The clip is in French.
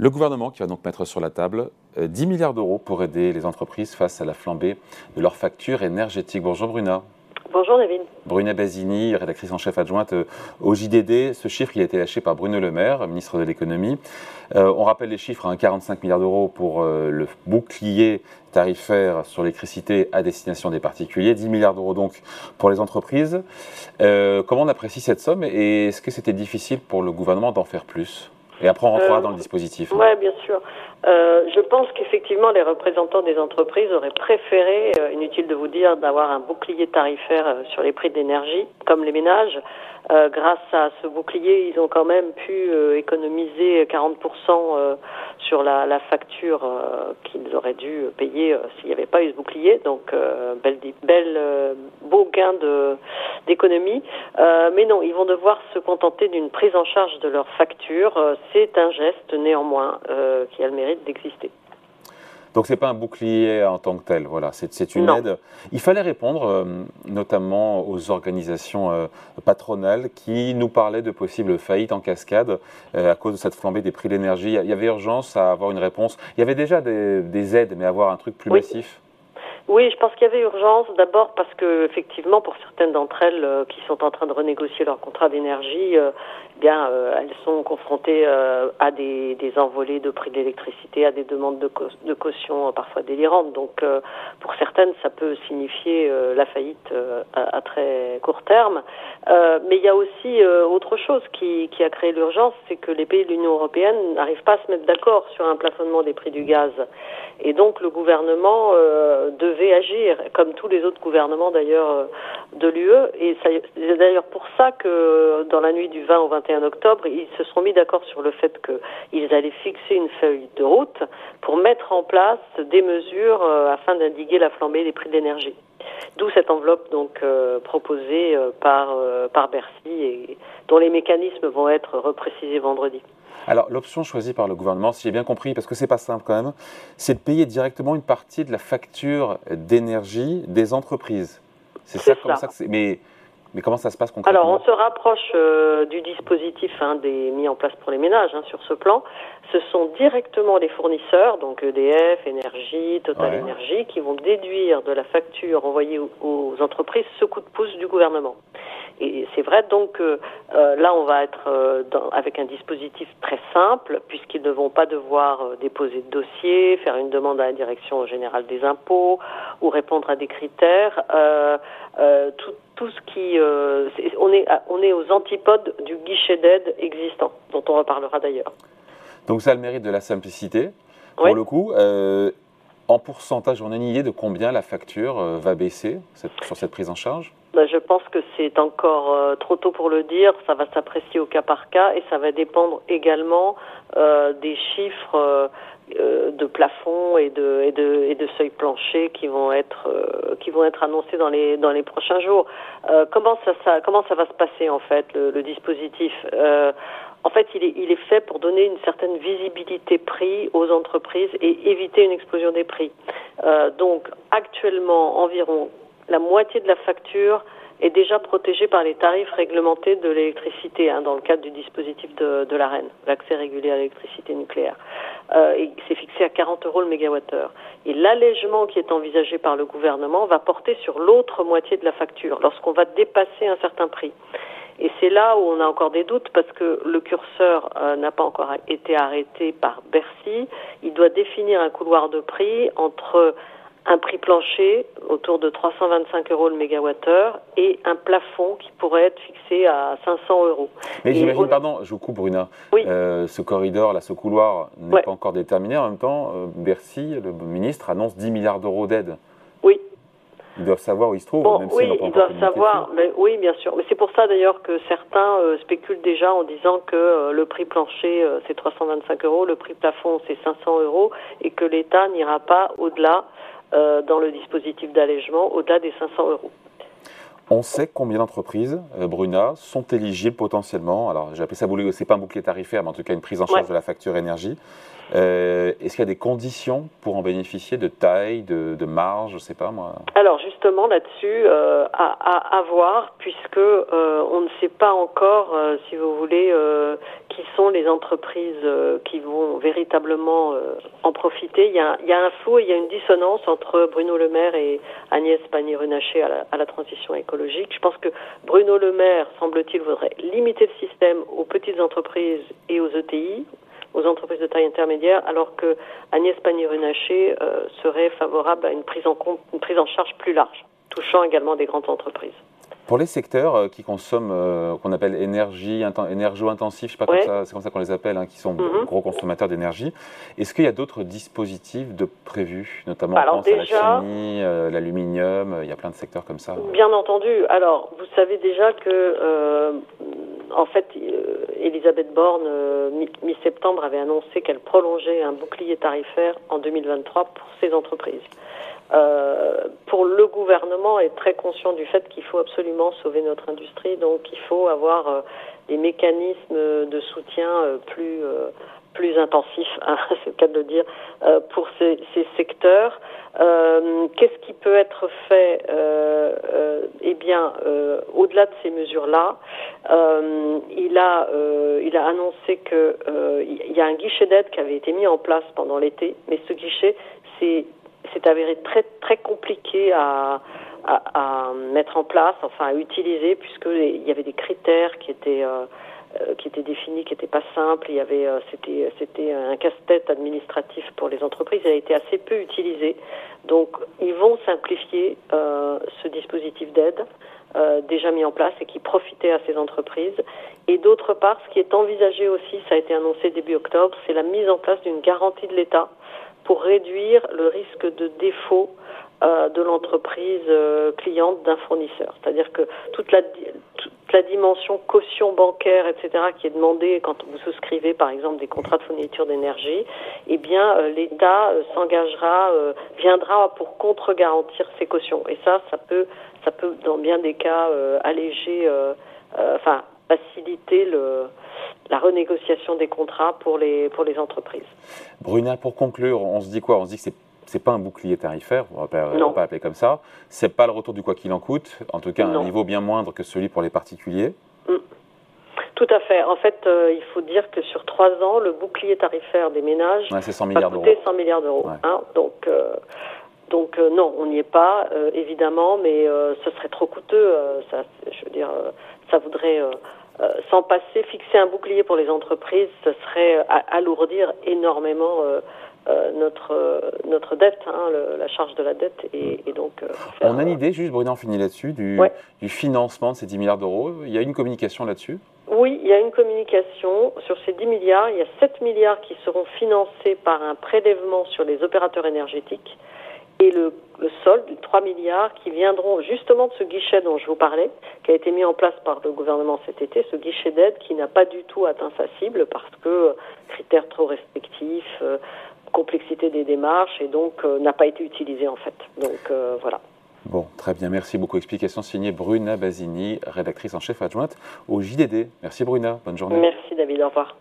Le gouvernement qui va donc mettre sur la table 10 milliards d'euros pour aider les entreprises face à la flambée de leurs factures énergétiques. Bonjour Bruna. Bonjour David. Bruna Basini, rédactrice en chef adjointe euh, au JDD. Ce chiffre il a été lâché par Bruno Le Maire, ministre de l'économie. Euh, on rappelle les chiffres, hein, 45 milliards d'euros pour euh, le bouclier tarifaire sur l'électricité à destination des particuliers, 10 milliards d'euros donc pour les entreprises. comment on apprécie cette somme et est-ce que c'était difficile pour le gouvernement d'en faire plus? Et après, on rentrera dans le dispositif. Oui, bien sûr. Euh, je pense qu'effectivement, les représentants des entreprises auraient préféré, euh, inutile de vous dire, d'avoir un bouclier tarifaire euh, sur les prix d'énergie, comme les ménages. grâce à ce bouclier, ils ont quand même pu économiser 40% sur la, la facture qu'ils auraient dû payer s'il n'y avait pas eu ce bouclier. Donc, belle, beau gain d'économie. mais non, ils vont devoir se contenter d'une prise en charge de leur facture. C'est un geste néanmoins qui a le mérite d'exister. Donc c'est pas un bouclier en tant que tel, voilà, c'est une aide. Il fallait répondre euh, notamment aux organisations euh, patronales qui nous parlaient de possibles faillites en cascade euh, à cause de cette flambée des prix de l'énergie. Il y avait urgence à avoir une réponse. Il y avait déjà des, aides, mais avoir un truc plus massif? Oui, je pense qu'il y avait urgence. D'abord parce que effectivement, pour certaines d'entre elles qui sont en train de renégocier leur contrat d'énergie, bien, euh, elles sont confrontées euh, à des, des, envolées de prix de l'électricité, à des demandes de, de caution euh, parfois délirantes. Donc, pour certaines, ça peut signifier la faillite à, à, très court terme. mais il y a aussi autre chose qui, qui a créé l'urgence, c'est que les pays de l'Union européenne n'arrivent pas à se mettre d'accord sur un plafonnement des prix du gaz. Et donc, le gouvernement devait agir, comme tous les autres gouvernements d'ailleurs de l'UE. Et c'est d'ailleurs pour ça que dans la nuit du 20 au 21 21 octobre, ils se sont mis d'accord sur le fait qu'ils allaient fixer une feuille de route pour mettre en place des mesures euh, afin d'indiquer la flambée des prix de l'énergie. D'où cette enveloppe donc euh, proposée euh, par, par Bercy et dont les mécanismes vont être reprécisés vendredi. Alors l'option choisie par le gouvernement, si j'ai bien compris, parce que c'est pas simple quand même, c'est de payer directement une partie de la facture d'énergie des entreprises. C'est ça, comme ça que c'est. Mais mais comment ça se passe concrètement? Alors, on se rapproche euh, du dispositif hein, des, mis en place pour les ménages hein, sur ce plan. Ce sont directement les fournisseurs, donc EDF, Énergie, Total Énergie, qui vont déduire de la facture envoyée aux, entreprises ce coup de pouce du gouvernement. Et c'est vrai donc que euh, là, on va être euh, dans, avec un dispositif très simple, puisqu'ils ne vont pas devoir déposer de dossier, faire une demande à la direction générale des impôts ou répondre à des critères. tout, tout ce qui, euh, on est, on est aux antipodes du guichet d'aide existant, dont on reparlera d'ailleurs. Donc ça a le mérite de la simplicité, pour le coup. Euh, en pourcentage, on a une idée de combien la facture euh, va baisser sur cette prise en charge? Ben, Je pense que c'est encore trop tôt pour le dire. Ça va s'apprécier au cas par cas et ça va dépendre également des chiffres euh, de plafond et de, et de, seuils planchers qui vont être euh, qui vont être annoncés dans les dans les prochains jours. Euh, comment ça, comment ça va se passer en fait le, le dispositif En fait, il est il est fait pour donner une certaine visibilité prix aux entreprises et éviter une explosion des prix. donc actuellement environ la moitié de la facture est déjà protégée par les tarifs réglementés de l'électricité hein, dans le cadre du dispositif de, de l'AREN, l'accès régulé à l'électricité nucléaire. Euh, c'est fixé à 40 euros le mégawattheure. Et l'allègement qui est envisagé par le gouvernement va porter sur l'autre moitié de la facture, lorsqu'on va dépasser un certain prix. Et c'est là où on a encore des doutes parce que le curseur euh, n'a pas encore été arrêté par Bercy. Il doit définir un couloir de prix entre un prix plancher autour de 325 euros le mégawattheure et un plafond qui pourrait être fixé à 500 euros. Mais j'imagine, pardon, je vous coupe Bruna, oui. euh, ce corridor, là, ce couloir n'est pas encore déterminé. En même temps, euh, Bercy, le ministre, annonce 10 milliards d'euros d'aide. Oui. Ils doivent savoir où ils se trouvent. Bon, oui, ils doivent savoir. Mais, oui, bien sûr. Mais c'est pour ça d'ailleurs que certains euh, spéculent déjà en disant que euh, le prix plancher c'est 325 euros, le prix plafond c'est 500 euros et que l'État n'ira pas au-delà dans le dispositif d'allègement au-delà des 500 euros. On sait combien d'entreprises, euh, Bruna, sont éligibles potentiellement. Alors, j'ai appelé ça, c'est pas un bouclier tarifaire, mais en tout cas une prise en charge de la facture énergie. Euh, est-ce qu'il y a des conditions pour en bénéficier de taille, de, marge, je ne sais pas moi? Alors justement là-dessus, à, à, voir, puisque on ne sait pas encore, si vous voulez, qui sont les entreprises euh, qui vont véritablement euh, en profiter. Il y, a, un et il y a une dissonance entre Bruno Le Maire et Agnès Pannier-Runacher à, à, la transition écologique. Je pense que Bruno Le Maire, semble-t-il, voudrait limiter le système aux petites entreprises et aux ETI, aux entreprises de taille intermédiaire, alors que Agnès Pannier-Runacher euh, serait favorable à une prise en compte, une prise en charge plus large, touchant également des grandes entreprises. Pour les secteurs euh, qui consomment, euh, qu'on appelle énergie, énergo-intensif, je sais pas ça, c'est comme ça qu'on les appelle, hein, qui sont mhm. gros consommateurs d'énergie, est-ce qu'il y a d'autres dispositifs de prévus, notamment en France, la chimie, euh, l'aluminium, il y a plein de secteurs comme ça Bien entendu. Alors, vous savez déjà que, en fait, Elisabeth Borne, mi-septembre, avait annoncé qu'elle prolongeait un bouclier tarifaire en 2023 pour ses entreprises. Euh, pour le gouvernement est très conscient du fait qu'il faut absolument sauver notre industrie, donc il faut avoir euh, des mécanismes de soutien euh, plus plus intensifs, hein, c'est le cas de le dire, pour ces, secteurs. Qu'est-ce qui peut être fait Eh bien, au-delà de ces mesures-là, il a il a annoncé que il y a un guichet d'aide qui avait été mis en place pendant l'été, mais ce guichet c'est c'est avéré très très compliqué à, mettre en place, enfin à utiliser, puisqu'il y avait des critères qui étaient euh, euh, qui étaient définis, qui n'étaient pas simples. Il y avait, euh, c'était, c'était un casse-tête administratif pour les entreprises. Il a été assez peu utilisé. Donc, ils vont simplifier ce dispositif d'aide déjà mis en place et qui profitait à ces entreprises. Et d'autre part, ce qui est envisagé aussi, ça a été annoncé début octobre, c'est la mise en place d'une garantie de l'État pour réduire le risque de défaut euh, de l'entreprise euh, cliente d'un fournisseur. C'est-à-dire que toute la, toute la dimension caution bancaire, etc., qui est demandée quand vous souscrivez, par exemple, des contrats de fourniture d'énergie, eh bien, euh, l'État s'engagera, viendra pour contre-garantir ces cautions. Et ça, ça peut, ça peut, dans bien des cas, alléger, enfin, faciliter le, la renégociation des contrats pour les, pour les entreprises. Bruna, pour conclure, on se dit quoi? On se dit que c'est c'est pas un bouclier tarifaire, on pas, va pas appeler comme ça. C'est pas le retour du quoi qu'il en coûte, en tout cas à un niveau bien moindre que celui pour les particuliers? Mm. Tout à fait. En fait, euh, il faut dire que sur trois ans, le bouclier tarifaire des ménages ouais, 100 milliards d'euros. 100 milliards d'euros. Hein. donc, euh, donc euh, non, on n'y est pas, évidemment, mais ce serait trop coûteux. ça, je veux dire, ça voudrait euh, sans passer, fixer un bouclier pour les entreprises, ce serait euh, alourdir énormément euh, notre notre dette, hein, la charge de la dette, et, donc. on a une idée, juste Bruno, on finit là-dessus, du, du, financement de ces 10 milliards d'euros. Il y a une communication là-dessus? Oui, il y a une communication sur ces 10 milliards. Il y a 7 milliards qui seront financés par un prélèvement sur les opérateurs énergétiques et le, le solde, 3 milliards, qui viendront justement de ce guichet dont je vous parlais, qui a été mis en place par le gouvernement cet été, ce guichet d'aide qui n'a pas du tout atteint sa cible parce que euh, critères trop restrictifs, euh, complexité des démarches, et donc euh, n'a pas été utilisé en fait. Donc voilà. Bon, très bien, merci beaucoup. Explication signée Bruna Basini, rédactrice en chef adjointe au JDD. Merci Bruna, bonne journée. Merci David, au revoir.